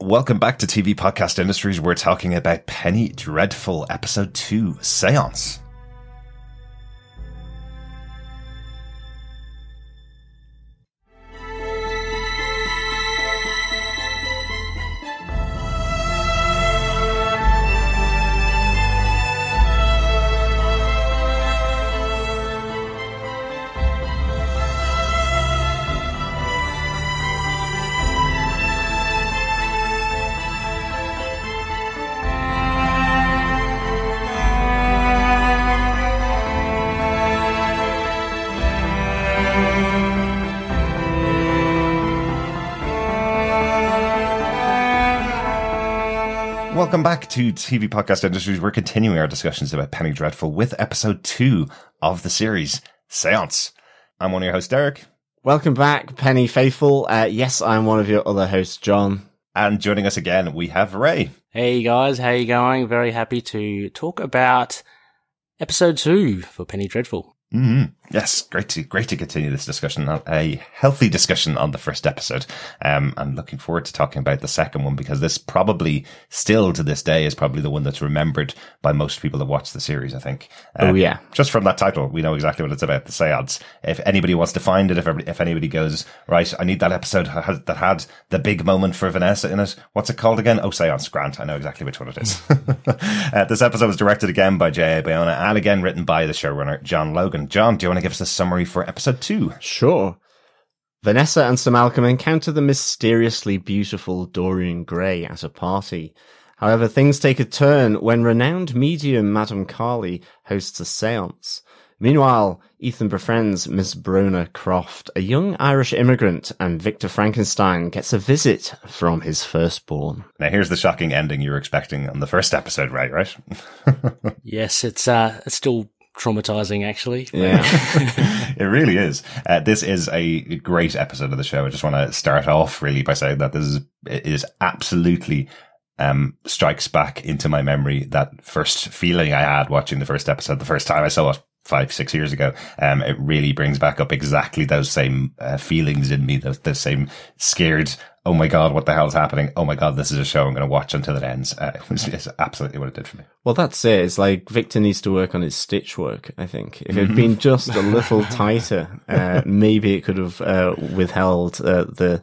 Welcome back to TV Podcast Industries. We're talking about Penny Dreadful, Episode 2, Seance. To TV Podcast Industries. We're continuing our discussions about Penny Dreadful with episode two of the series, Seance. I'm one of your hosts, Derek. Welcome back, Penny Faithful. Uh, yes, I'm one of your other hosts, John. And joining us again, we have Ray. Hey guys, how you going? Very happy to talk about episode two for Penny Dreadful. Mm-hmm. Yes, great to great to continue this discussion, a healthy discussion on the first episode. Um, I'm looking forward to talking about the second one because this probably still to this day is probably the one that's remembered by most people that watch the series. I think. Uh, oh yeah, just from that title, we know exactly what it's about. The Seance. If anybody wants to find it, if if anybody goes right, I need that episode that had the big moment for Vanessa in it. What's it called again? Oh, Seance. Grant. I know exactly which one it is. uh, this episode was directed again by J.A. Bayona and again written by the showrunner John Logan. John, do you want to give us a summary for episode two? Sure. Vanessa and Sir Malcolm encounter the mysteriously beautiful Dorian Gray at a party. However, things take a turn when renowned medium Madame Kali hosts a seance. Meanwhile, Ethan befriends Miss Brona Croft, a young Irish immigrant, and Victor Frankenstein gets a visit from his firstborn. Now, here's the shocking ending you were expecting on the first episode, right? Right? yes, it's uh, it's still traumatizing actually. Yeah. it really is. Uh, this is a great episode of the show. I just want to start off really by saying that this is, it is absolutely um, strikes back into my memory that first feeling I had watching the first episode, the first time I saw it five, six years ago. Um, it really brings back up exactly those same uh, feelings in me, those, those same scared, oh my God, what the hell is happening? Oh my God, this is a show I'm going to watch until it ends. Uh, it's absolutely what it did for me. Well, that's it. It's like Victor needs to work on his stitch work, I think. If it had been just a little tighter, uh, maybe it could have uh, withheld uh, the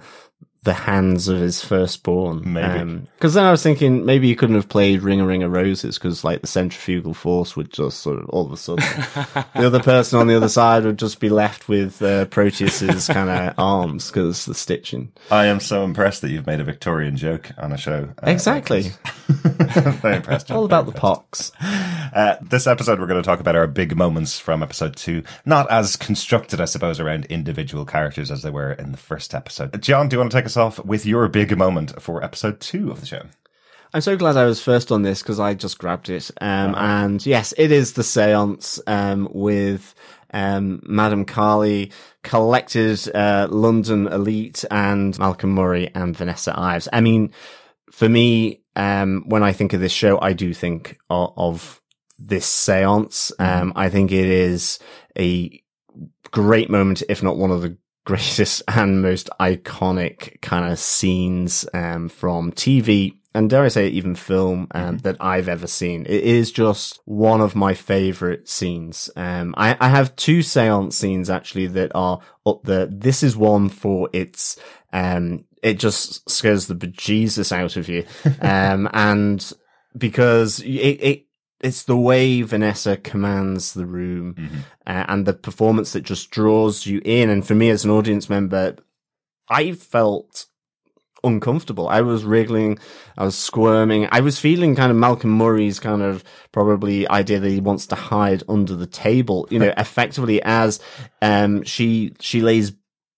the hands of his firstborn. Maybe. Because um, then I was thinking maybe he couldn't have played Ring a Ring of Roses because like the centrifugal force would just sort of all of a sudden the other person on the other side would just be left with uh, Proteus's kind of arms because the stitching. I am so impressed that you've made a Victorian joke on a show. Uh, exactly. very impressed. All about the pox. Uh, this episode, we're going to talk about our big moments from episode two. Not as constructed, I suppose, around individual characters as they were in the first episode. John, do you want to take us off with your big moment for episode two of the show. I'm so glad I was first on this because I just grabbed it. Um, uh-huh. and yes, it is the seance, um, with, um, Madame Kali, collected, uh, London elite and Malcolm Murray and Vanessa Ives. I mean, for me, um, when I think of this show, I do think of, of this seance. Mm-hmm. Um, I think it is a great moment, if not one of the greatest and most iconic kind of scenes um, from TV and dare I say even film um, mm-hmm. that I've ever seen. It is just one of my favorite scenes. Um, I, I, have two seance scenes actually that are up there. This is one for its, um, it just scares the bejesus out of you. Um, and because it, it it's the way Vanessa commands the room mm-hmm. uh, and the performance that just draws you in. And for me as an audience member, I felt uncomfortable. I was wriggling, I was squirming. I was feeling kind of Malcolm Murray's kind of probably idea that he wants to hide under the table, you know, effectively as um she she lays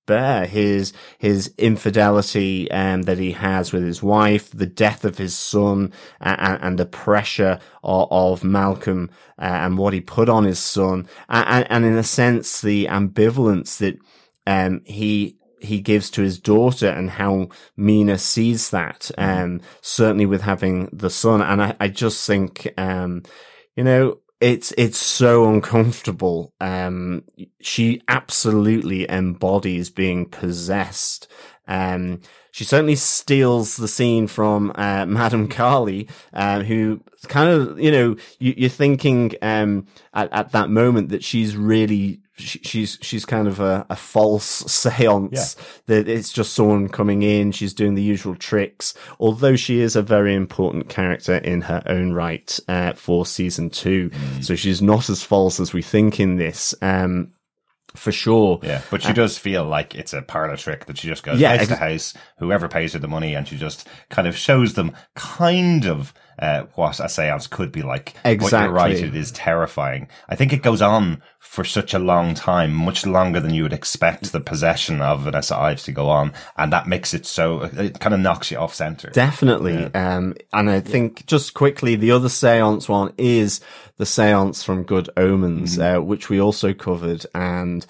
bear his his infidelity um, that he has with his wife, the death of his son, and, and the pressure of, of Malcolm uh, and what he put on his son, and, and, in a sense the ambivalence that um, he he gives to his daughter and how Mina sees that. Um, certainly with having the son, and I, I just think um, you know it's it's so uncomfortable. Um, she absolutely embodies being possessed. Um, she certainly steals the scene from uh, Madame Kali, uh, who kind of, you know, you, are thinking um, at, at that moment that she's really she, she's she's kind of a, a false seance yeah. that it's just someone coming in she's doing the usual tricks although she is a very important character in her own right uh, for season two mm. so she's not as false as we think in this um, for sure. Yeah, but she uh, does feel like it's a parlor trick that she just goes yeah, house ex- to house, whoever pays her the money, and she just kind of shows them kind of uh, what a seance could be like. Exactly. But you're right, it is terrifying. I think it goes on for such a long time, much longer than you would expect the possession of Vanessa Ives to go on. And that makes it so, it kind of knocks you off center. Definitely. Yeah. Um, and I think just quickly, the other seance one is the seance from Good Omens, mm-hmm. uh, which we also covered. And,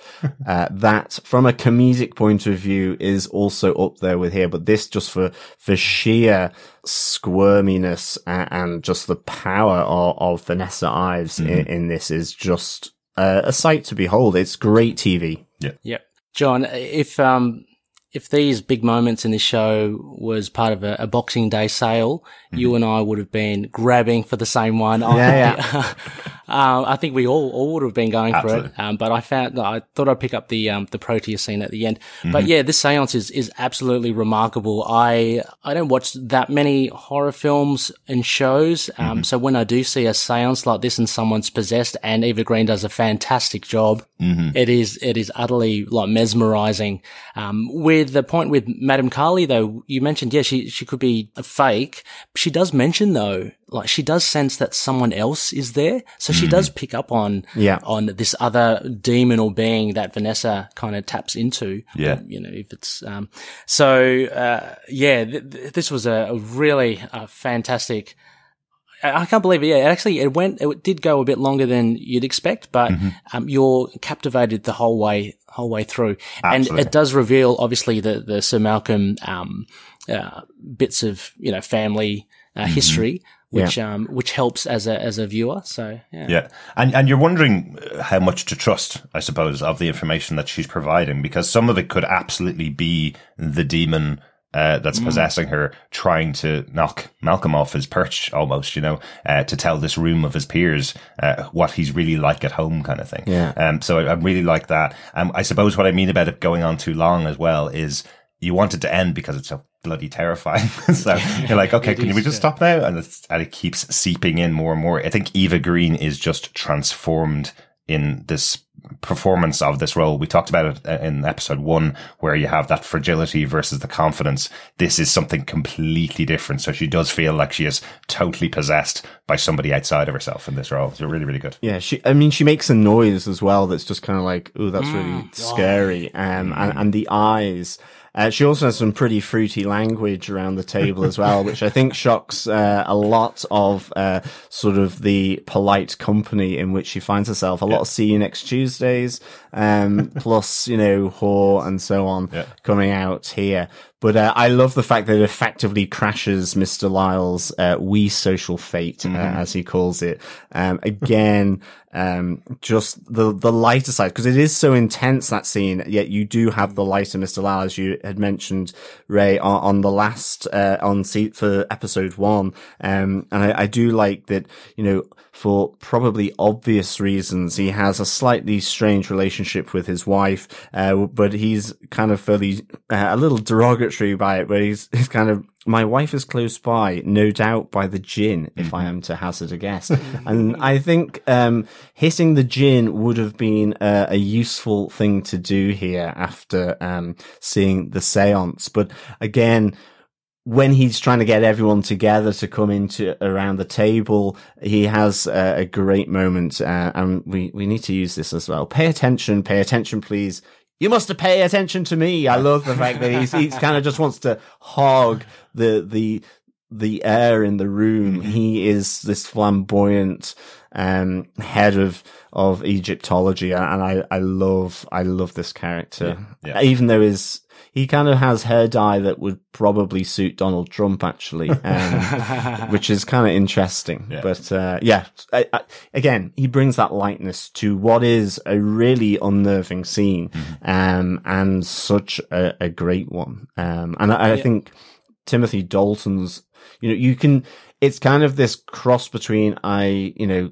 uh, that from a comedic point of view is also up there with here, but this just for, for sheer squirminess and, just the power of, of Vanessa Ives mm-hmm. in, in, this is just uh, a sight to behold. It's great TV. Yeah. Yeah. John, if, um, if these big moments in this show was part of a, a Boxing Day sale, mm-hmm. you and I would have been grabbing for the same one. Yeah, yeah. um, I think we all, all would have been going Absolutely. for it. Um, but I found, I thought I'd pick up the, um, the Proteus scene at the end. Mm-hmm. But yeah, this seance is, is absolutely remarkable. I, I don't watch that many horror films and shows. Um, mm-hmm. so when I do see a seance like this and someone's possessed and Eva Green does a fantastic job, mm-hmm. it is, it is utterly like mesmerizing. Um, with the point with Madame Kali though, you mentioned, yeah, she, she could be a fake. She does mention though, like she does sense that someone else is there. So she mm. does pick up on, yeah. on this other demon or being that Vanessa kind of taps into. Yeah. You know, if it's, um, so, uh, yeah, th- th- this was a, a really uh, fantastic, I can't believe it. Yeah, actually, it went. It did go a bit longer than you'd expect, but mm-hmm. um, you're captivated the whole way, whole way through, Absolutely. and it does reveal obviously the the Sir Malcolm um, uh, bits of you know family uh, mm-hmm. history, which yeah. um which helps as a as a viewer. So yeah. yeah, and and you're wondering uh, how much to trust, I suppose, of the information that she's providing because some of it could absolutely be the demon. Uh, that's mm. possessing her, trying to knock Malcolm off his perch almost, you know, uh, to tell this room of his peers, uh, what he's really like at home kind of thing. Yeah. Um, so I, I really like that. Um, I suppose what I mean about it going on too long as well is you want it to end because it's so bloody terrifying. so you're like, okay, can is, we just yeah. stop now? And, and it keeps seeping in more and more. I think Eva Green is just transformed in this performance of this role. We talked about it uh, in episode one, where you have that fragility versus the confidence. This is something completely different. So she does feel like she is totally possessed by somebody outside of herself in this role. So really, really good. Yeah. She, I mean, she makes a noise as well. That's just kind of like, oh, that's really mm, scary. Um, and, and the eyes, uh, she also has some pretty fruity language around the table as well, which I think shocks uh, a lot of uh, sort of the polite company in which she finds herself. A lot of see you next Tuesdays, um, plus you know whore and so on yeah. coming out here. But uh, I love the fact that it effectively crashes Mr. Lyle's uh, "we social fate," uh, mm-hmm. uh, as he calls it. Um, again, um, just the the lighter side because it is so intense that scene. Yet you do have the lighter Mr. Lyle, as you had mentioned, Ray, on, on the last uh, on seat for episode one. Um, and I, I do like that. You know for probably obvious reasons. He has a slightly strange relationship with his wife, uh, but he's kind of fairly uh, a little derogatory by it, where he's, he's kind of my wife is close by, no doubt by the gin, if I am to hazard a guess. and I think um, hitting the gin would have been a, a useful thing to do here after um, seeing the seance. But again, when he's trying to get everyone together to come into around the table, he has uh, a great moment, uh, and we we need to use this as well. Pay attention, pay attention, please. You must pay attention to me. I love the fact that he's he's kind of just wants to hog the the the air in the room. Mm-hmm. He is this flamboyant um, head of of Egyptology, and I I love I love this character, yeah, yeah. even though his he kind of has hair dye that would probably suit Donald Trump, actually, um, which is kind of interesting. Yeah. But uh, yeah, I, I, again, he brings that lightness to what is a really unnerving scene, mm-hmm. um, and such a, a great one. Um, and I, I yeah. think Timothy Dalton's, you know, you can. It's kind of this cross between I, you know,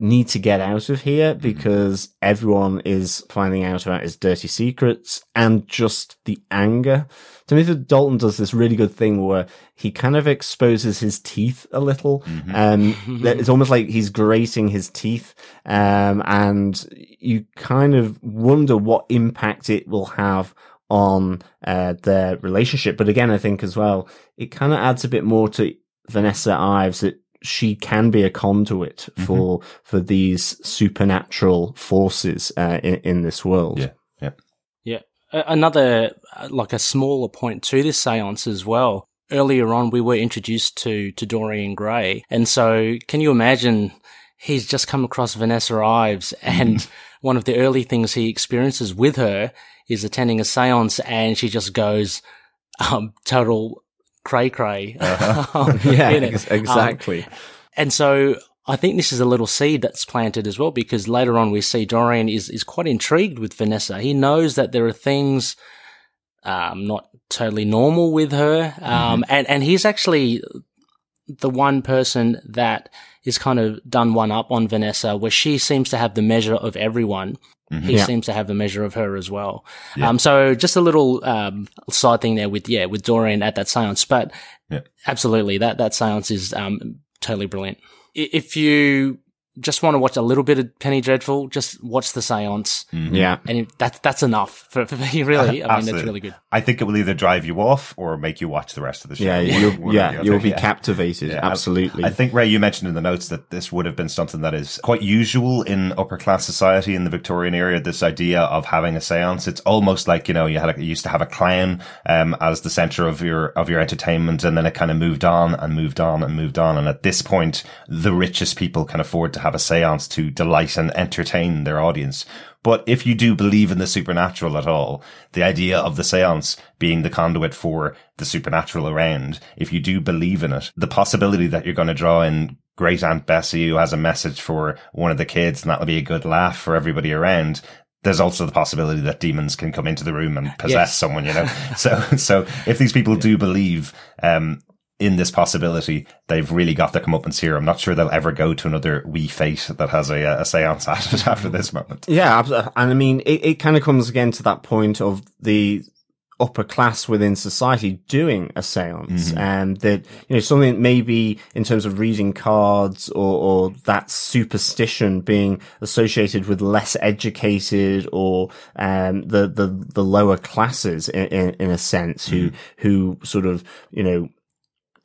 need to get out of here mm-hmm. because mm-hmm. everyone is finding out about his dirty secrets and just the anger. Timothy Dalton does this really good thing where he kind of exposes his teeth a little. Mm-hmm. Um, it's almost like he's grating his teeth. Um, and you kind of wonder what impact it will have on, uh, their relationship. But again, I think as well, it kind of adds a bit more to Vanessa Ives. It she can be a conduit mm-hmm. for for these supernatural forces uh, in, in this world. Yeah, yeah, yeah. Another uh, like a smaller point to this séance as well. Earlier on, we were introduced to to Dorian Gray, and so can you imagine? He's just come across Vanessa Ives, and mm-hmm. one of the early things he experiences with her is attending a séance, and she just goes um, total cray cray. Uh-huh. yeah, exactly. Um, and so I think this is a little seed that's planted as well because later on we see Dorian is, is quite intrigued with Vanessa. He knows that there are things, um, not totally normal with her. Um, mm-hmm. and, and he's actually the one person that is kind of done one up on Vanessa where she seems to have the measure of everyone. Mm-hmm. He yeah. seems to have the measure of her as well. Yeah. Um, so just a little, um, side thing there with, yeah, with Dorian at that seance, but yeah. absolutely that, that seance is, um, totally brilliant. If you just want to watch a little bit of Penny Dreadful, just watch the seance. Mm-hmm. Yeah. And that's, that's enough for, for me, really. I mean, that's really good. I think it will either drive you off or make you watch the rest of the show. Yeah, you'll, yeah, you'll be yeah. captivated. Yeah. Absolutely. I think, Ray, you mentioned in the notes that this would have been something that is quite usual in upper class society in the Victorian era. This idea of having a seance. It's almost like, you know, you had a, you used to have a clown, um, as the center of your, of your entertainment. And then it kind of moved on and moved on and moved on. And at this point, the richest people can afford to have a seance to delight and entertain their audience. But if you do believe in the supernatural at all, the idea of the seance being the conduit for the supernatural around, if you do believe in it, the possibility that you're going to draw in great Aunt Bessie who has a message for one of the kids and that'll be a good laugh for everybody around, there's also the possibility that demons can come into the room and possess yes. someone, you know? so, so if these people do believe, um, in this possibility, they've really got their comeuppance here. I'm not sure they'll ever go to another wee fête that has a, a seance at it after this moment. Yeah, and I mean, it, it kind of comes again to that point of the upper class within society doing a seance mm-hmm. and that you know something maybe in terms of reading cards or, or that superstition being associated with less educated or um, the the the lower classes in, in, in a sense who mm-hmm. who sort of you know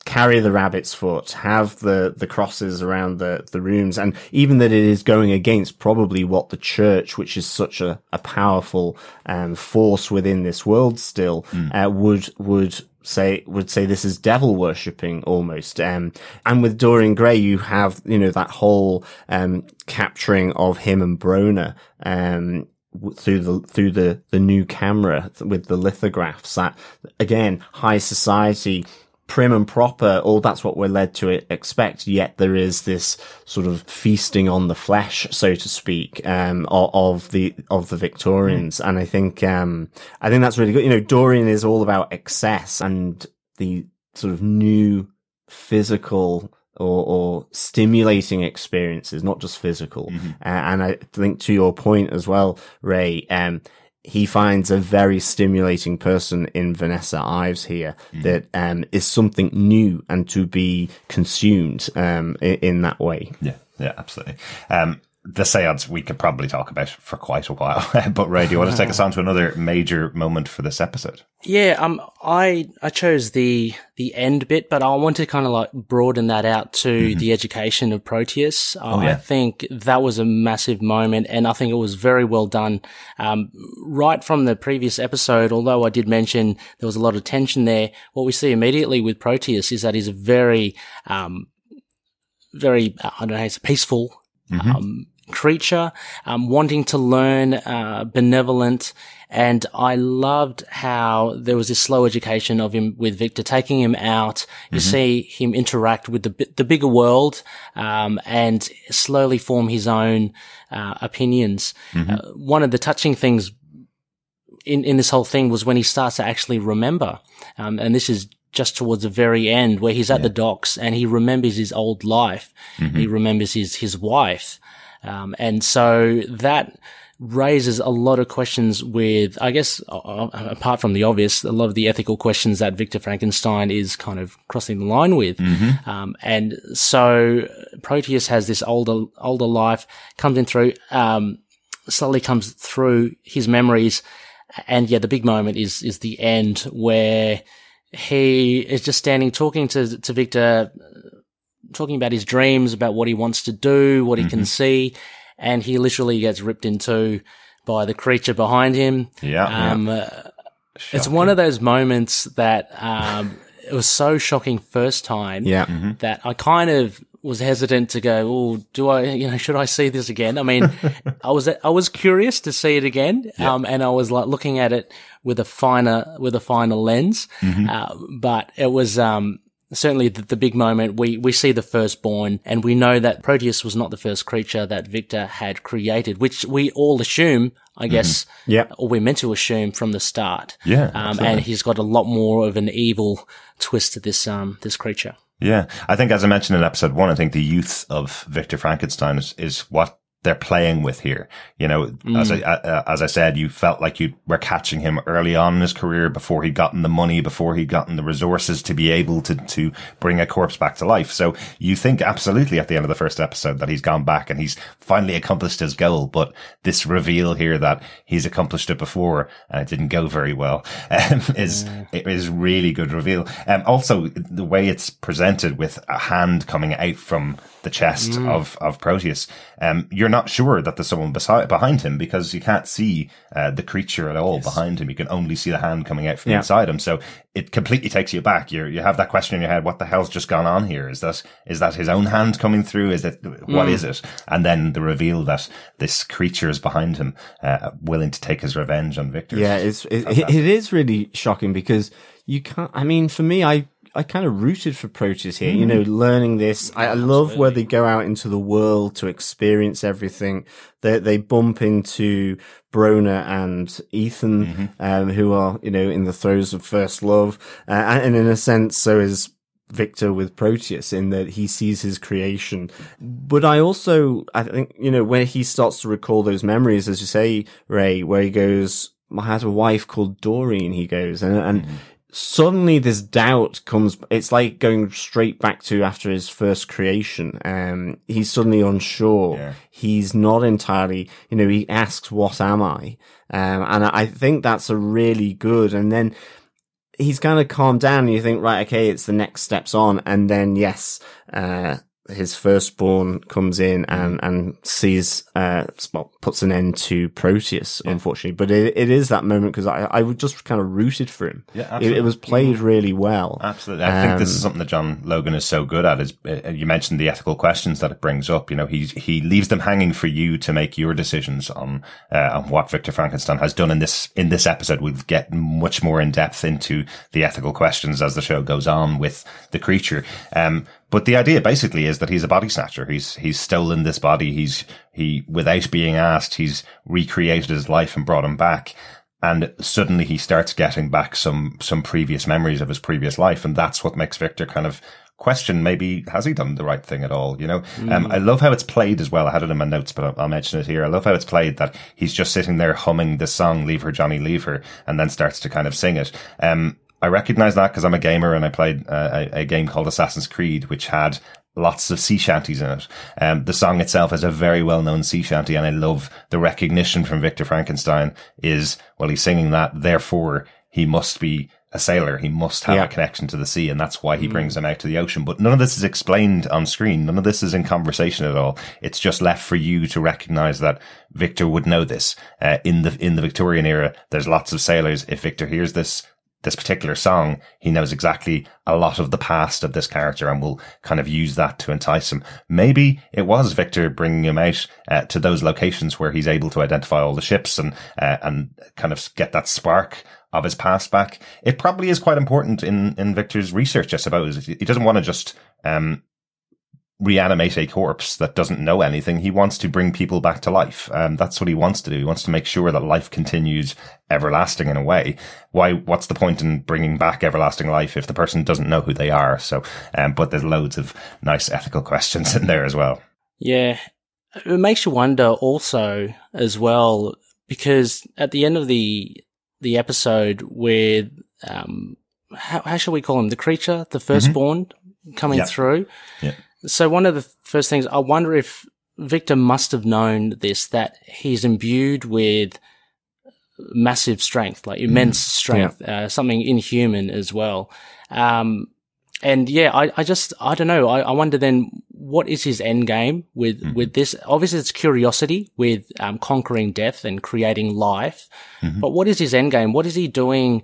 carry the rabbit's foot, have the, the crosses around the, the rooms, and even that it is going against probably what the church, which is such a, a powerful um, force within this world still, mm. uh, would, would say, would say this is devil worshipping almost. Um, and with Dorian Gray, you have, you know, that whole, um, capturing of him and Brona, um, through the through the the new camera with the lithographs that again high society prim and proper, all that's what we're led to expect. Yet there is this sort of feasting on the flesh, so to speak, um, of, of, the of the Victorians, mm. and I think um, I think that's really good. You know, Dorian is all about excess and the sort of new physical or, or stimulating experiences, not just physical. Mm-hmm. Uh, and I think to your point as well, Ray, um, he finds a very stimulating person in Vanessa Ives here mm. that um, is something new and to be consumed um, in, in, that way. Yeah, yeah, absolutely. Um, the seance we could probably talk about for quite a while. but Ray, do you want to take us on to another major moment for this episode? Yeah, um, I I chose the the end bit, but I want to kind of like broaden that out to mm-hmm. the education of Proteus. Uh, oh, yeah. I think that was a massive moment, and I think it was very well done. Um, right from the previous episode, although I did mention there was a lot of tension there, what we see immediately with Proteus is that he's a very um, very I don't know, he's peaceful. Mm-hmm. Um, creature, um, wanting to learn, uh, benevolent. And I loved how there was this slow education of him with Victor, taking him out. You mm-hmm. see him interact with the, the bigger world, um, and slowly form his own, uh, opinions. Mm-hmm. Uh, one of the touching things in, in this whole thing was when he starts to actually remember. Um, and this is just towards the very end where he's at yeah. the docks and he remembers his old life. Mm-hmm. He remembers his, his wife. Um, and so that raises a lot of questions with, I guess, uh, apart from the obvious, a lot of the ethical questions that Victor Frankenstein is kind of crossing the line with. Mm-hmm. Um, and so Proteus has this older, older life, comes in through, um, slowly comes through his memories. And yeah, the big moment is, is the end where he is just standing talking to, to Victor, talking about his dreams, about what he wants to do, what he mm-hmm. can see, and he literally gets ripped in two by the creature behind him. Yeah. Um, yeah. Uh, it's one of those moments that um, it was so shocking first time yeah. Mm-hmm. that I kind of was hesitant to go, oh, do I, you know, should I see this again? I mean, I was, I was curious to see it again. Yeah. Um, and I was like looking at it with a finer, with a finer lens. Mm-hmm. Uh, but it was, um, certainly the, the, big moment, we, we see the firstborn and we know that Proteus was not the first creature that Victor had created, which we all assume, I guess, mm-hmm. yeah, or we're meant to assume from the start. Yeah. Um, and he's got a lot more of an evil twist to this, um, this creature. Yeah. I think as I mentioned in episode one, I think the youth of Victor Frankenstein is, is what they're playing with here. You know, mm. as I, uh, as I said, you felt like you were catching him early on in his career before he'd gotten the money, before he'd gotten the resources to be able to, to bring a corpse back to life. So you think absolutely at the end of the first episode that he's gone back and he's finally accomplished his goal. But this reveal here that he's accomplished it before and it didn't go very well um, is, mm. is really good reveal. Um, also the way it's presented with a hand coming out from the chest mm. of, of Proteus, um, you're not sure that there's someone beside, behind him because you can't see uh, the creature at all yes. behind him. You can only see the hand coming out from yeah. inside him. So it completely takes you back. You you have that question in your head: What the hell's just gone on here? Is that is that his own hand coming through? Is it what mm. is it? And then the reveal that this creature is behind him, uh, willing to take his revenge on Victor. Yeah, it's it, it is really shocking because you can't. I mean, for me, I I kind of rooted for Proteus here. Mm. You know, learning this. I, I love where they go out into the world to experience everything. They they bump into Brona and Ethan, mm-hmm. um, who are you know in the throes of first love, uh, and in a sense, so is Victor with Proteus in that he sees his creation. But I also, I think, you know, when he starts to recall those memories, as you say, Ray, where he goes, I had a wife called Doreen, he goes, and, and mm suddenly this doubt comes it's like going straight back to after his first creation. Um he's suddenly unsure. Yeah. he's not entirely you know he asks what am i? Um and i think that's a really good and then he's kind of calmed down and you think right okay it's the next steps on and then yes uh his firstborn comes in and and sees uh well puts an end to Proteus yeah. unfortunately. But it, it is that moment because I I would just kind of rooted for him. Yeah it, it, was played really well. Absolutely. I um, think this is um, something that John Logan is so good at is uh, you mentioned the ethical questions that it brings up. You know he he leaves them hanging for you to make your decisions on uh, on what Victor Frankenstein has done in this in this episode. We'll get much more in depth into the ethical questions as the show goes on with the creature. Um but the idea basically is that he's a body snatcher. He's, he's stolen this body. He's, he, without being asked, he's recreated his life and brought him back. And suddenly he starts getting back some, some previous memories of his previous life. And that's what makes Victor kind of question maybe has he done the right thing at all you know mm. um, i love how it's played as well i had it in my notes but I'll, I'll, mention it here i love how it's played that he's just sitting there humming the song leave her johnny leave her and then starts to kind of sing it um, I recognize that because I'm a gamer and I played uh, a, a, game called Assassin's Creed, which had lots of sea shanties in it. Um, the song itself is a very well known sea shanty, and I love the recognition from Victor Frankenstein is, well, he's singing that, therefore he must be a sailor. He must have yeah. a connection to the sea, and that's why he mm. brings him out to the ocean. But none of this is explained on screen. None of this is in conversation at all. It's just left for you to recognize that Victor would know this. Uh, in the in the Victorian era, there's lots of sailors. If Victor hears this this particular song, he knows exactly a lot of the past of this character and will kind of use that to entice him. Maybe it was Victor bringing him out uh, to those locations where he's able to identify all the ships and uh, and kind of get that spark of his past back. It probably is quite important in in Victor's research, I suppose. He doesn't want to just um, reanimate a corpse that doesn't know anything. He wants to bring people back to life. Um, that's what he wants to do. He wants to make sure that life continues everlasting in a way. Why, what's the point in bringing back everlasting life if the person doesn't know who they are? So, um, but there's loads of nice ethical questions in there as well. Yeah. It makes you wonder also as well, because at the end of the, the episode with, um, how, how shall we call him? The creature, the mm-hmm. firstborn mm-hmm. coming yep. through. Yeah so one of the first things I wonder if Victor must have known this that he's imbued with massive strength, like immense mm. strength, yeah. uh, something inhuman as well. Um, and yeah, I, I just, I don't know. I, I wonder then what is his end game with, mm-hmm. with this? Obviously it's curiosity with, um, conquering death and creating life. Mm-hmm. But what is his end game? What is he doing?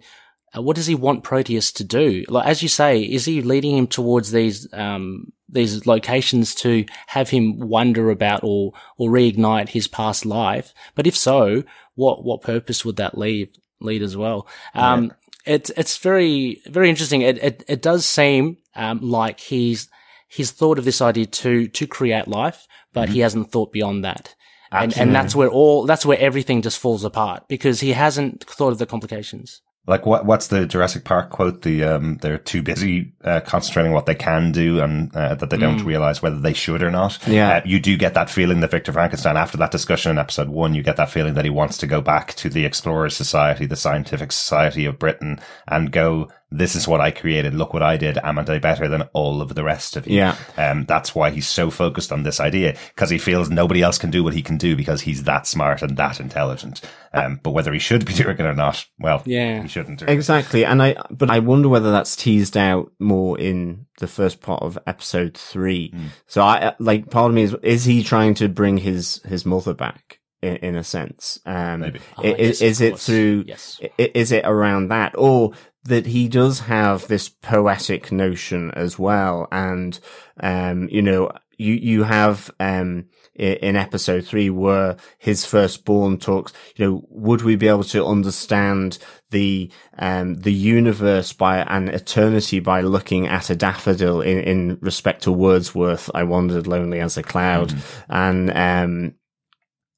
Uh, what does he want Proteus to do? Like, as you say, is he leading him towards these, um, these locations to have him wonder about or, or reignite his past life? But if so, what, what purpose would that leave, lead as well? Um, yeah. it's, it's very, very interesting. It, it, it does seem, um, like he's, he's thought of this idea to, to create life, but mm-hmm. he hasn't thought beyond that. And, and that's where all, that's where everything just falls apart because he hasn't thought of the complications. Like what? What's the Jurassic Park quote? The um, they're too busy uh, concentrating what they can do, and uh, that they don't mm. realize whether they should or not. Yeah, uh, you do get that feeling that Victor Frankenstein, after that discussion in episode one, you get that feeling that he wants to go back to the Explorers Society, the Scientific Society of Britain, and go this is what I created. Look what I did. Am I better than all of the rest of you? Yeah. Um, that's why he's so focused on this idea because he feels nobody else can do what he can do because he's that smart and that intelligent. Um, but whether he should be doing it or not, well, yeah, he shouldn't. Do it. Exactly. And I, but I wonder whether that's teased out more in the first part of episode three. Mm. So I, like, part of me is, is he trying to bring his, his mother back? In, in a sense, um, Maybe. Oh, is, is it through? Yes. Is it around that, or that he does have this poetic notion as well. And, um, you know, you, you have, um, in episode three where his firstborn talks, you know, would we be able to understand the, um, the universe by an eternity by looking at a daffodil in, in respect to Wordsworth? I wandered lonely as a cloud mm. and, um,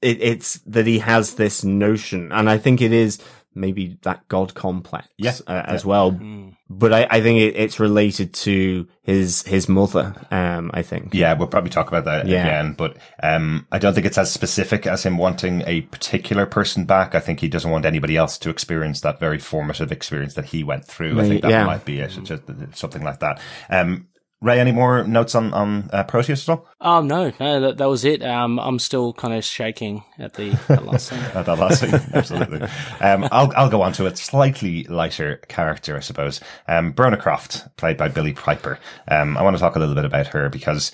it, it's that he has this notion and I think it is maybe that god complex yeah, uh, as well. Mm. But I, I think it, it's related to his his mother. Um, I think. Yeah, we'll probably talk about that yeah. again. But um, I don't think it's as specific as him wanting a particular person back. I think he doesn't want anybody else to experience that very formative experience that he went through. I think that yeah. might be it. Just something like that. Um, Ray, any more notes on on uh, Proteus at all? Um, no, no, that, that was it. Um, I'm still kind of shaking at the that last scene. at that last scene, absolutely. Um, I'll I'll go on to a slightly lighter character, I suppose. Um, Brona Croft, played by Billie Piper. Um, I want to talk a little bit about her because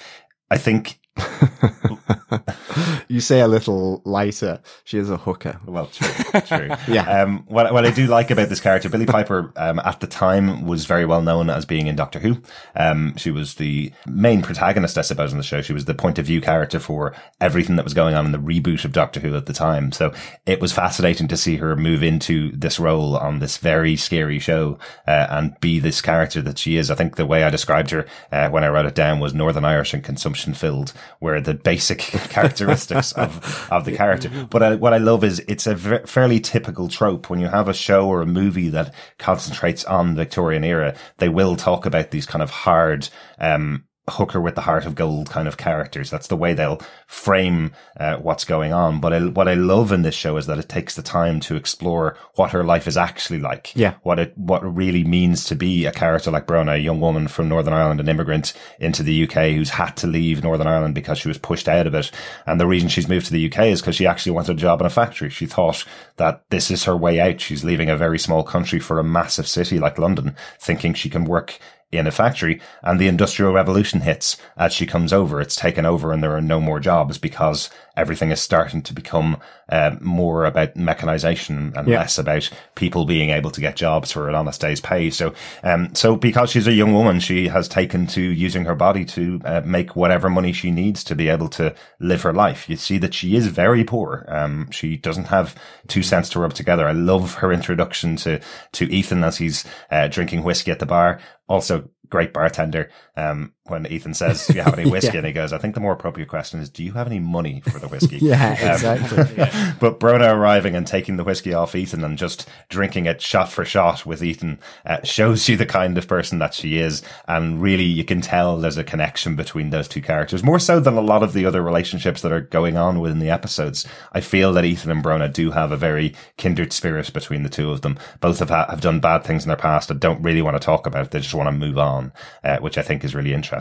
I think you say a little lighter. She is a hooker. Well, true, true. yeah. Um, what, what I do like about this character, Billie Piper, um, at the time was very well known as being in Doctor Who. Um, she was the main protagonist, I suppose, in the show. She was the point of view character for everything that was going on in the reboot of Doctor Who at the time. So it was fascinating to see her move into this role on this very scary show uh, and be this character that she is. I think the way I described her uh, when I wrote it down was Northern Irish and consumption filled where the basic characteristics of, of the character. But I, what I love is it's a v- fairly typical trope when you have a show or a movie that concentrates on Victorian era, they will talk about these kind of hard, um, hooker with the heart of gold kind of characters. That's the way they'll frame uh, what's going on. But I, what I love in this show is that it takes the time to explore what her life is actually like. Yeah. What it, what it really means to be a character like Brona, a young woman from Northern Ireland, an immigrant into the UK who's had to leave Northern Ireland because she was pushed out of it. And the reason she's moved to the UK is because she actually wanted a job in a factory. She thought that this is her way out. She's leaving a very small country for a massive city like London, thinking she can work in a factory and the industrial revolution hits as she comes over. It's taken over and there are no more jobs because everything is starting to become uh, more about mechanization and yeah. less about people being able to get jobs for an honest day's pay. So, um, so because she's a young woman, she has taken to using her body to uh, make whatever money she needs to be able to live her life. You see that she is very poor. Um, she doesn't have two cents to rub together. I love her introduction to, to Ethan as he's uh, drinking whiskey at the bar. Also, great bartender. Um, when Ethan says, "Do you have any whiskey?" yeah. and he goes, "I think the more appropriate question is, do you have any money for the whiskey?" yeah, um, exactly. yeah. But Brona arriving and taking the whiskey off Ethan and just drinking it shot for shot with Ethan uh, shows you the kind of person that she is, and really you can tell there's a connection between those two characters more so than a lot of the other relationships that are going on within the episodes. I feel that Ethan and Brona do have a very kindred spirit between the two of them. Both have ha- have done bad things in their past and don't really want to talk about. It. They just want to move on, uh, which I think is really interesting.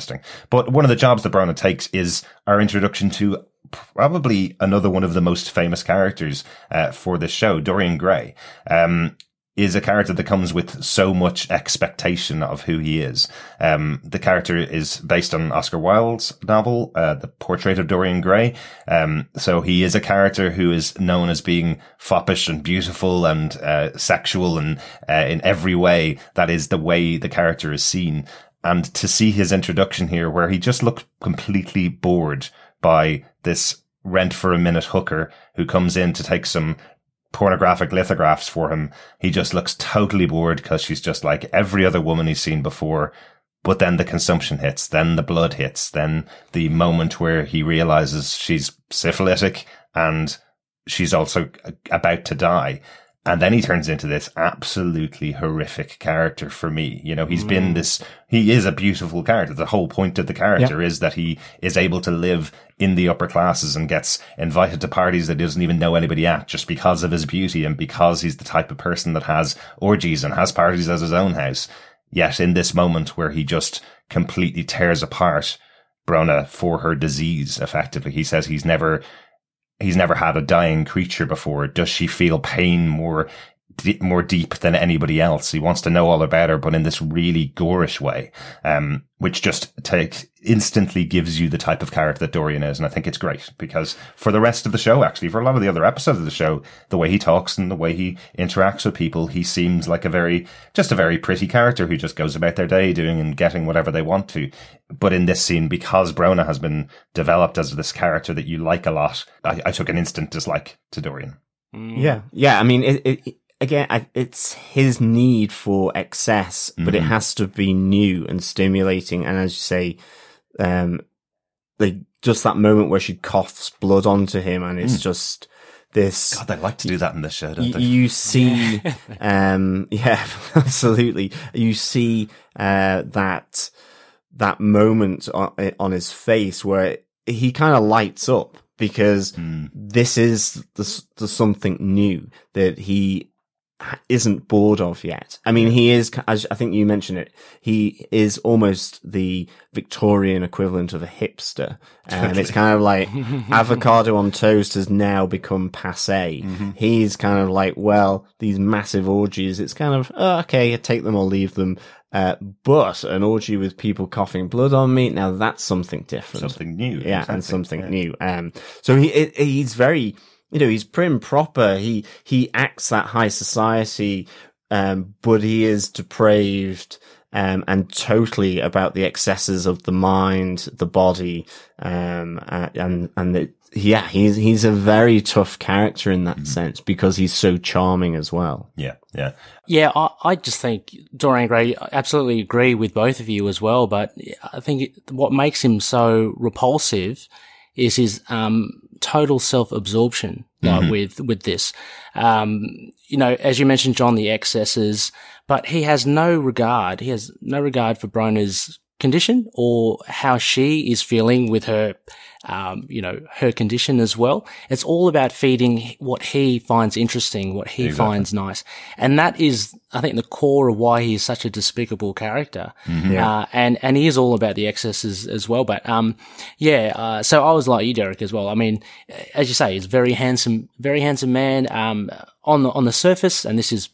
But one of the jobs that Brona takes is our introduction to probably another one of the most famous characters uh, for this show, Dorian Gray. Um, is a character that comes with so much expectation of who he is. Um, the character is based on Oscar Wilde's novel, uh, The Portrait of Dorian Gray. Um, so he is a character who is known as being foppish and beautiful and uh, sexual and uh, in every way. That is the way the character is seen. And to see his introduction here, where he just looked completely bored by this rent for a minute hooker who comes in to take some pornographic lithographs for him. He just looks totally bored because she's just like every other woman he's seen before. But then the consumption hits, then the blood hits, then the moment where he realizes she's syphilitic and she's also about to die. And then he turns into this absolutely horrific character for me. You know, he's mm. been this, he is a beautiful character. The whole point of the character is that he is able to live in the upper classes and gets invited to parties that he doesn't even know anybody at just because of his beauty and because he's the type of person that has orgies and has parties at his own house. Yet in this moment where he just completely tears apart Brona for her disease, effectively, he says he's never he's never had a dying creature before. Does she feel pain more more deep than anybody else. He wants to know all about her, but in this really gorish way, um, which just takes instantly gives you the type of character that Dorian is. And I think it's great because for the rest of the show, actually, for a lot of the other episodes of the show, the way he talks and the way he interacts with people, he seems like a very, just a very pretty character who just goes about their day doing and getting whatever they want to. But in this scene, because Brona has been developed as this character that you like a lot, I, I took an instant dislike to Dorian. Yeah. Yeah. I mean, it, it, again, it's his need for excess, but mm-hmm. it has to be new and stimulating. And as you say, um, like just that moment where she coughs blood onto him, and it's mm. just this. God, they like to do that in this show, don't they? You see, um, yeah, absolutely. You see uh, that that moment on, on his face where he kind of lights up because mm. this is the, the something new that he isn't bored of yet. I mean, he is, as I think you mentioned it, he is almost the Victorian equivalent of a hipster. And um, it's kind of like avocado on toast has now become passe. Mm-hmm. He's kind of like, well, these massive orgies, it's kind of, oh, okay, take them or leave them. Uh, but an orgy with people coughing blood on me, now that's something different. Something new. Yeah, exactly. and something yeah. new. Um, so he, he's very, you know, he's prim proper. He, he acts that high society, um, but he is depraved, um, and totally about the excesses of the mind, the body, um, uh, and, and the, yeah, he's, he's a very tough character in that mm-hmm. sense because he's so charming as well. Yeah. Yeah. Yeah. I, I just think Dorian Gray, I absolutely agree with both of you as well. But I think what makes him so repulsive is his, um, total self-absorption mm-hmm. with with this. Um, you know, as you mentioned, John, the excesses, but he has no regard. He has no regard for Brona's condition or how she is feeling with her, um, you know, her condition as well. It's all about feeding what he finds interesting, what he exactly. finds nice. And that is, I think, the core of why he is such a despicable character. Mm-hmm. Uh, and, and he is all about the excesses as well. But, um, yeah, uh, so I was like you, Derek, as well. I mean, as you say, he's very handsome, very handsome man, um, on the, on the surface. And this is,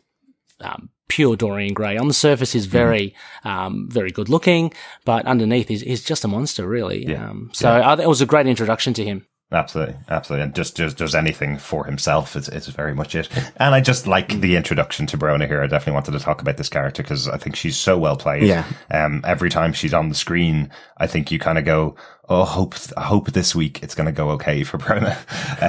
um, pure Dorian Gray. On the surface, he's very, mm. um, very good looking, but underneath, he's, he's just a monster, really. Yeah. Um, so yeah. I, it was a great introduction to him. Absolutely, absolutely, and just just does anything for himself is is very much it. And I just like the introduction to Brona here. I definitely wanted to talk about this character because I think she's so well played. Yeah. Um, every time she's on the screen, I think you kind of go, oh, hope, I hope this week it's going to go okay for Brona.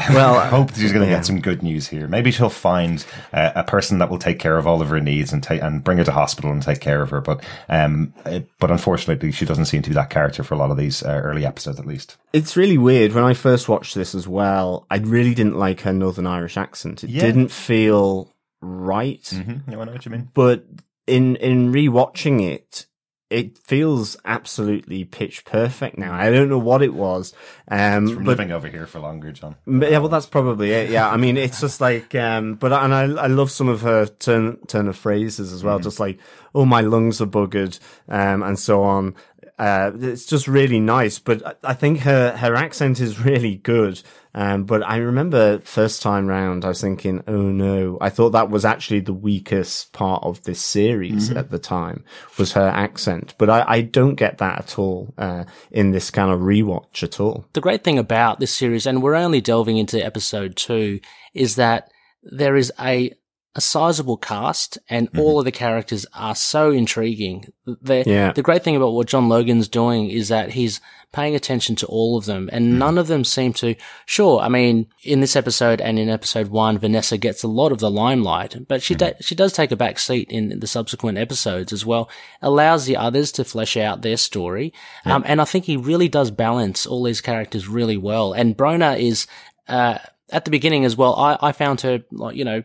well, I hope she's going to yeah. get some good news here. Maybe she'll find uh, a person that will take care of all of her needs and take and bring her to hospital and take care of her. But, um, it, but unfortunately, she doesn't seem to be that character for a lot of these uh, early episodes, at least. It's really weird. When I first watched this as well, I really didn't like her Northern Irish accent. It yeah. didn't feel right. Mm-hmm. Yeah, I know what you mean. But in in rewatching it, it feels absolutely pitch perfect now. I don't know what it was. Um, but, living over here for longer, John. Yeah, well, that's probably it. Yeah, I mean, it's just like, um, but and I, I love some of her turn turn of phrases as well. Mm. Just like, oh, my lungs are buggered, um, and so on. Uh, it's just really nice. But I think her her accent is really good. Um, but I remember first time round, I was thinking, oh no, I thought that was actually the weakest part of this series mm-hmm. at the time was her accent. But I, I don't get that at all, uh, in this kind of rewatch at all. The great thing about this series, and we're only delving into episode two, is that there is a a sizable cast and mm-hmm. all of the characters are so intriguing. The, yeah. the great thing about what John Logan's doing is that he's paying attention to all of them and mm. none of them seem to, sure, I mean, in this episode and in episode one, Vanessa gets a lot of the limelight, but she, mm. da- she does take a back seat in the subsequent episodes as well, allows the others to flesh out their story. Um, and I think he really does balance all these characters really well. And Brona is, uh, at the beginning as well, I, I found her, like, you know,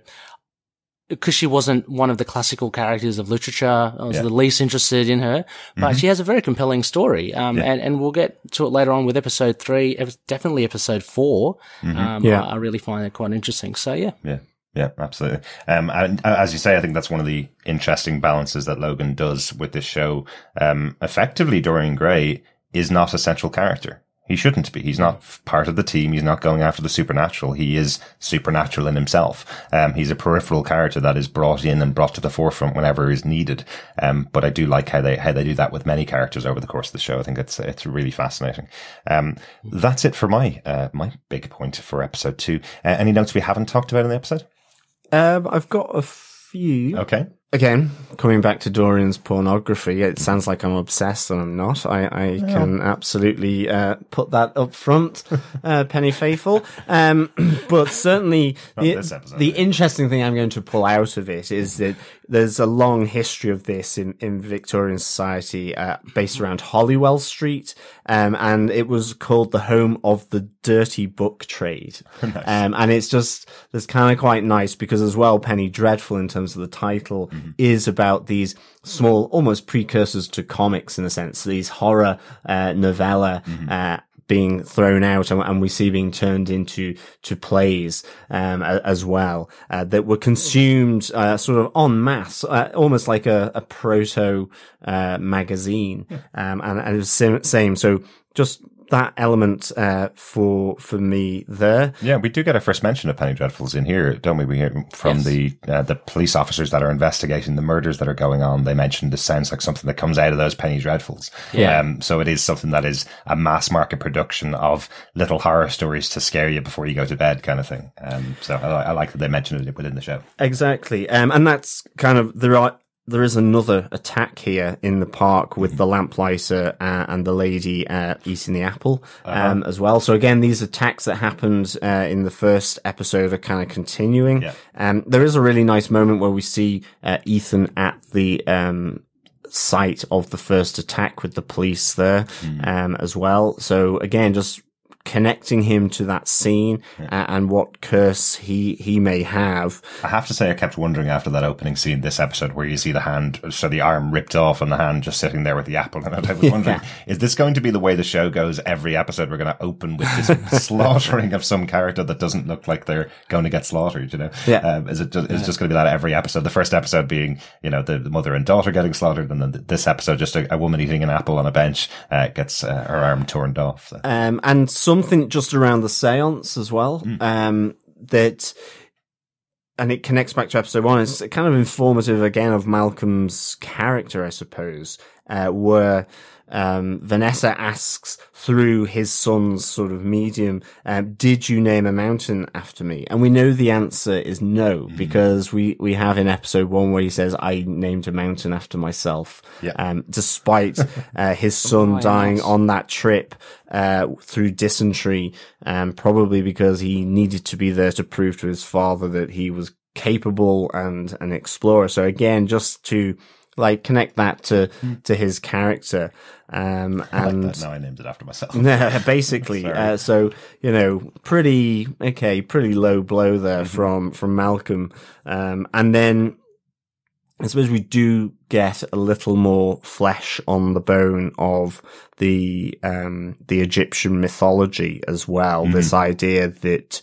because she wasn't one of the classical characters of literature. I was yeah. the least interested in her, but mm-hmm. she has a very compelling story. Um, yeah. and, and we'll get to it later on with episode three, definitely episode 4 mm-hmm. Um, yeah. I, I, really find it quite interesting. So yeah. Yeah. Yeah, absolutely. Um, and uh, as you say, I think that's one of the interesting balances that Logan does with this show. Um, effectively, Dorian Gray is not a central character. He shouldn't be. He's not part of the team. He's not going after the supernatural. He is supernatural in himself. Um, he's a peripheral character that is brought in and brought to the forefront whenever is needed. Um, but I do like how they how they do that with many characters over the course of the show. I think it's it's really fascinating. Um, that's it for my uh, my big point for episode two. Uh, any notes we haven't talked about in the episode? Um, I've got a few. Okay again, coming back to Dorian's pornography, it sounds like I'm obsessed and I'm not. I, I yeah. can absolutely uh, put that up front, uh, Penny Faithful. Um, but certainly, the, episode, the interesting thing I'm going to pull out of it is that there's a long history of this in, in Victorian society, uh, based around Holywell Street. Um, and it was called the home of the dirty book trade. nice. Um, and it's just, it's kind of quite nice because as well, Penny Dreadful in terms of the title mm-hmm. is about these small, almost precursors to comics in a sense, these horror, uh, novella, mm-hmm. uh, being thrown out and, and, we see being turned into to plays um, as well uh, that were consumed uh, sort of en masse, uh, almost like a, a proto uh, magazine, um, and, and, it was same. So just that element uh, for for me there. Yeah, we do get a first mention of Penny Dreadfuls in here, don't we? We hear from yes. the uh, the police officers that are investigating the murders that are going on. They mentioned this sounds like something that comes out of those Penny Dreadfuls. Yeah. Um, so it is something that is a mass market production of little horror stories to scare you before you go to bed, kind of thing. Um, so I, I like that they mentioned it within the show. Exactly, um, and that's kind of the right there is another attack here in the park with the lamplighter uh, and the lady uh, eating the apple uh-huh. um, as well. So again, these attacks that happened uh, in the first episode are kind of continuing. Yeah. Um, there is a really nice moment where we see uh, Ethan at the um, site of the first attack with the police there mm. as well. So again, just connecting him to that scene yeah. uh, and what curse he he may have. I have to say, I kept wondering after that opening scene, this episode where you see the hand, so the arm ripped off and the hand just sitting there with the apple in it. I was wondering, yeah. is this going to be the way the show goes every episode? We're going to open with this slaughtering of some character that doesn't look like they're going to get slaughtered. You know, yeah. Um, is it just, is just going to be that every episode? The first episode being, you know, the, the mother and daughter getting slaughtered, and then this episode just a, a woman eating an apple on a bench uh, gets uh, her arm torn off. So. Um, and something just around the seance as well. Mm. Um, that, and it connects back to episode one. It's kind of informative again of Malcolm's character, I suppose, uh, where um, Vanessa asks through his son's sort of medium, um, did you name a mountain after me? And we know the answer is no, mm. because we, we have in episode one where he says, I named a mountain after myself. Yeah. Um, despite, uh, his son oh, dying yes. on that trip, uh, through dysentery, um, probably because he needed to be there to prove to his father that he was capable and an explorer. So again, just to, like connect that to mm. to his character. Um, and like now I named it after myself. basically. uh, so you know, pretty okay, pretty low blow there mm-hmm. from from Malcolm. Um, and then I suppose we do get a little more flesh on the bone of the um, the Egyptian mythology as well. Mm-hmm. This idea that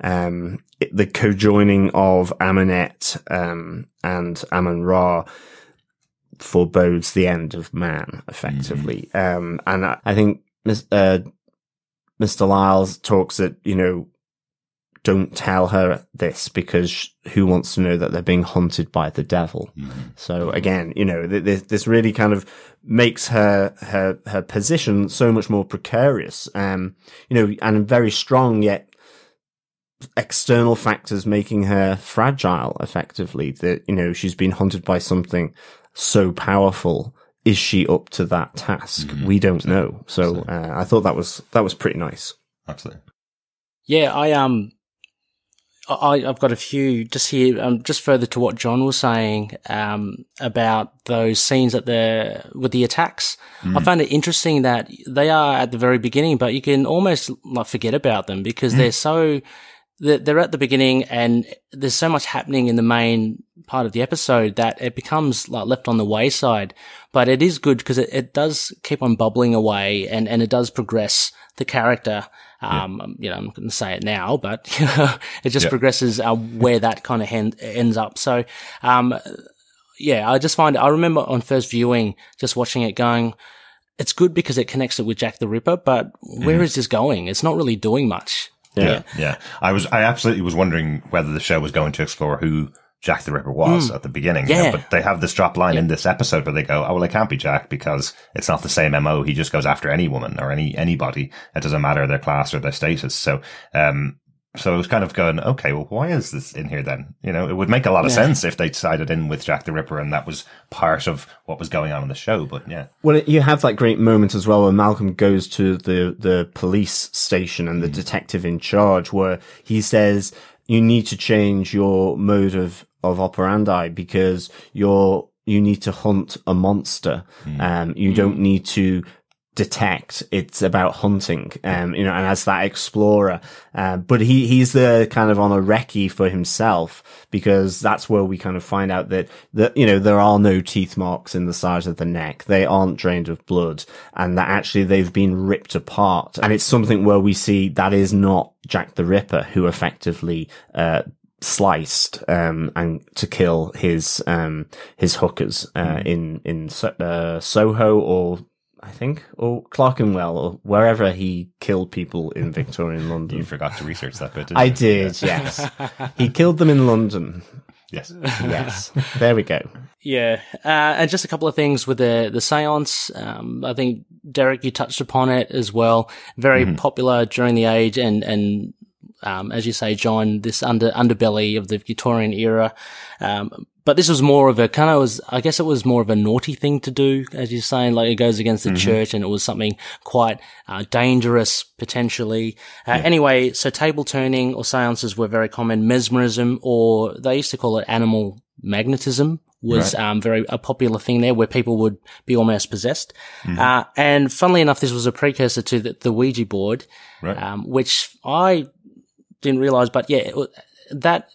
um, the co-joining of Amunet um, and Amun Ra forebodes the end of man, effectively. Mm-hmm. Um, and I, I think uh, Mr. Lyles talks that, you know, don't tell her this because who wants to know that they're being hunted by the devil? Mm-hmm. So again, you know, th- this really kind of makes her, her, her position so much more precarious. Um, you know, and very strong yet external factors making her fragile effectively that, you know, she's been hunted by something so powerful. Is she up to that task? Mm-hmm. We don't know. So uh, I thought that was that was pretty nice. Absolutely. Yeah, I um, I I've got a few just here. Um, just further to what John was saying um about those scenes at the with the attacks. Mm. I found it interesting that they are at the very beginning, but you can almost like forget about them because mm. they're so they're at the beginning and there's so much happening in the main part of the episode that it becomes like left on the wayside. But it is good because it, it does keep on bubbling away and, and it does progress the character. Um, yeah. you know, I'm going to say it now, but it just yeah. progresses uh, where that kind of hen- ends up. So, um, yeah, I just find I remember on first viewing, just watching it going, it's good because it connects it with Jack the Ripper, but where mm. is this going? It's not really doing much. Yeah. yeah. yeah. I was, I absolutely was wondering whether the show was going to explore who Jack the Ripper was mm. at the beginning. Yeah. You know, but they have this drop line yeah. in this episode where they go, Oh, well, it can't be Jack because it's not the same MO. He just goes after any woman or any, anybody. It doesn't matter their class or their status. So, um, so it was kind of going, okay, well, why is this in here then? You know, it would make a lot of yeah. sense if they decided in with Jack the Ripper and that was part of what was going on in the show. But yeah. Well, you have that great moment as well where Malcolm goes to the, the police station and the mm. detective in charge where he says, you need to change your mode of, of operandi because you're, you need to hunt a monster. Mm. Um, you mm. don't need to detect. It's about hunting, um, you know, and as that explorer. Uh, but he, he's the kind of on a recce for himself because that's where we kind of find out that, that, you know, there are no teeth marks in the sides of the neck. They aren't drained of blood and that actually they've been ripped apart. And it's something where we see that is not Jack the Ripper who effectively, uh, sliced um, and to kill his um, his hookers uh, hmm. in in uh, Soho or I think, or Clerkenwell, or wherever he killed people in Victorian London. You forgot to research that bit. I you? did, yes. he killed them in London. Yes. yes. There we go. Yeah. Uh, and just a couple of things with the, the seance. Um, I think Derek, you touched upon it as well. Very mm-hmm. popular during the age and, and, um, as you say, John, this under, underbelly of the Victorian era. Um, but this was more of a kind of was, I guess it was more of a naughty thing to do, as you're saying, like it goes against the mm-hmm. church and it was something quite uh, dangerous potentially. Uh, yeah. Anyway, so table turning or seances were very common. Mesmerism, or they used to call it animal magnetism was right. um, very a popular thing there, where people would be almost possessed. Mm-hmm. Uh, and funnily enough, this was a precursor to the, the Ouija board, right. um, which I didn't realize. But yeah, it, that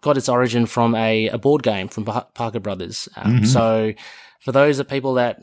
got its origin from a, a board game from Parker Brothers. Um, mm-hmm. So for those of people that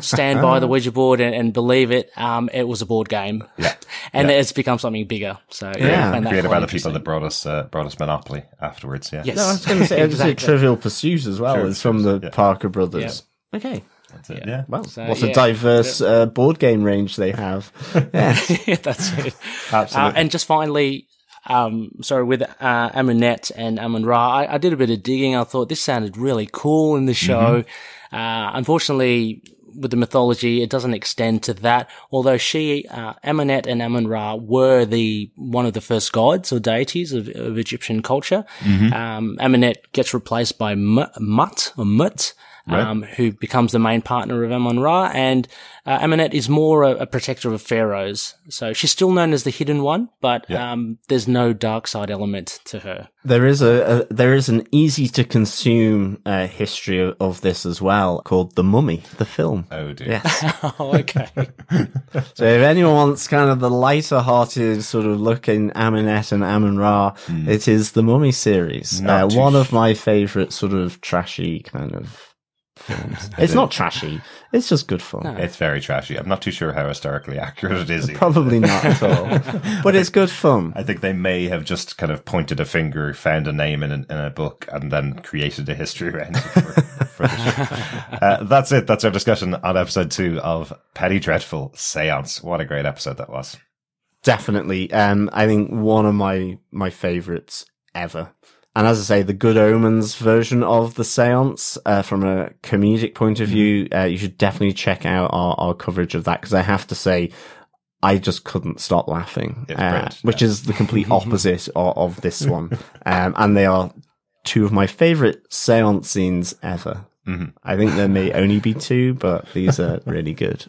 stand by the Ouija board and, and believe it, um, it was a board game. Yeah. and yeah. it's become something bigger. So yeah, yeah. created by the people that brought us uh, brought us Monopoly afterwards. Yeah. Yes. No, I was going to say exactly. Trivial Pursuit as well. It's from the yeah. Parker Brothers. Okay. That's it. Yeah. Well, so, what a diverse uh, board game range they have. yeah, that's it. Absolutely. Uh, and just finally, um, sorry, with uh, Amunet and Amun Ra, I, I, did a bit of digging. I thought this sounded really cool in the show. Mm-hmm. Uh, unfortunately, with the mythology, it doesn't extend to that. Although she, uh, Amunet and Amun Ra were the one of the first gods or deities of, of Egyptian culture. Mm-hmm. Um, Amunet gets replaced by Mut or Mut right. um, who becomes the main partner of Amun Ra. And uh, Amunet is more a, a, protector of pharaohs. So she's still known as the Hidden One, but yeah. um, there's no dark side element to her. There is a, a there is an easy to consume uh, history of, of, this as well called The Mummy, the film. Oh dear. Yes. oh, okay. so if anyone wants kind of the lighter hearted sort of look in Amunet and Amun Ra, mm. it is the Mummy series. Uh, one sh- of my favorite sort of trashy kind of films. it's not trashy. It's just good fun. No. It's very trashy. I'm not too sure how historically accurate it is. Probably not at all. but it's good fun. I think they may have just kind of pointed a finger, found a name in, in a book, and then created a history around it. Uh, that's it. That's our discussion on episode two of Penny Dreadful Seance. What a great episode that was. Definitely. Um, I think one of my my favorites ever. And as I say, the Good Omens version of the seance, uh, from a comedic point of mm-hmm. view, uh, you should definitely check out our, our coverage of that because I have to say, I just couldn't stop laughing, uh, which yeah. is the complete opposite of, of, this one. Um, and they are two of my favorite seance scenes ever. Mm-hmm. I think there may only be two, but these are really good.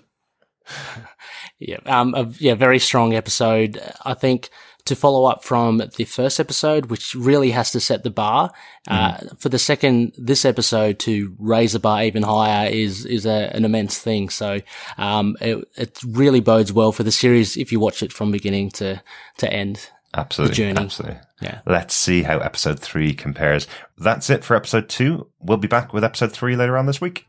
Yeah, um, a, yeah, very strong episode. I think to follow up from the first episode, which really has to set the bar. Mm. Uh, for the second, this episode to raise the bar even higher is, is a, an immense thing. So, um, it, it really bodes well for the series if you watch it from beginning to, to end. Absolutely. Absolutely. Yeah. Let's see how episode three compares. That's it for episode two. We'll be back with episode three later on this week.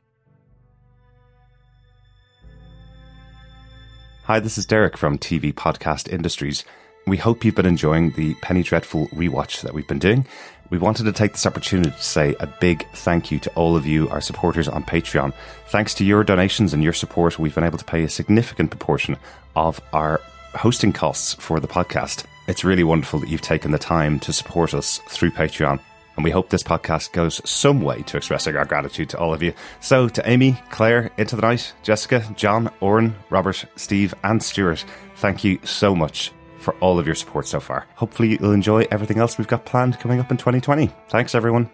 Hi, this is Derek from TV Podcast Industries. We hope you've been enjoying the Penny Dreadful rewatch that we've been doing. We wanted to take this opportunity to say a big thank you to all of you, our supporters on Patreon. Thanks to your donations and your support, we've been able to pay a significant proportion of our hosting costs for the podcast. It's really wonderful that you've taken the time to support us through Patreon. And we hope this podcast goes some way to expressing our gratitude to all of you. So, to Amy, Claire, Into the Night, Jessica, John, Oren, Robert, Steve, and Stuart, thank you so much for all of your support so far. Hopefully, you'll enjoy everything else we've got planned coming up in 2020. Thanks, everyone.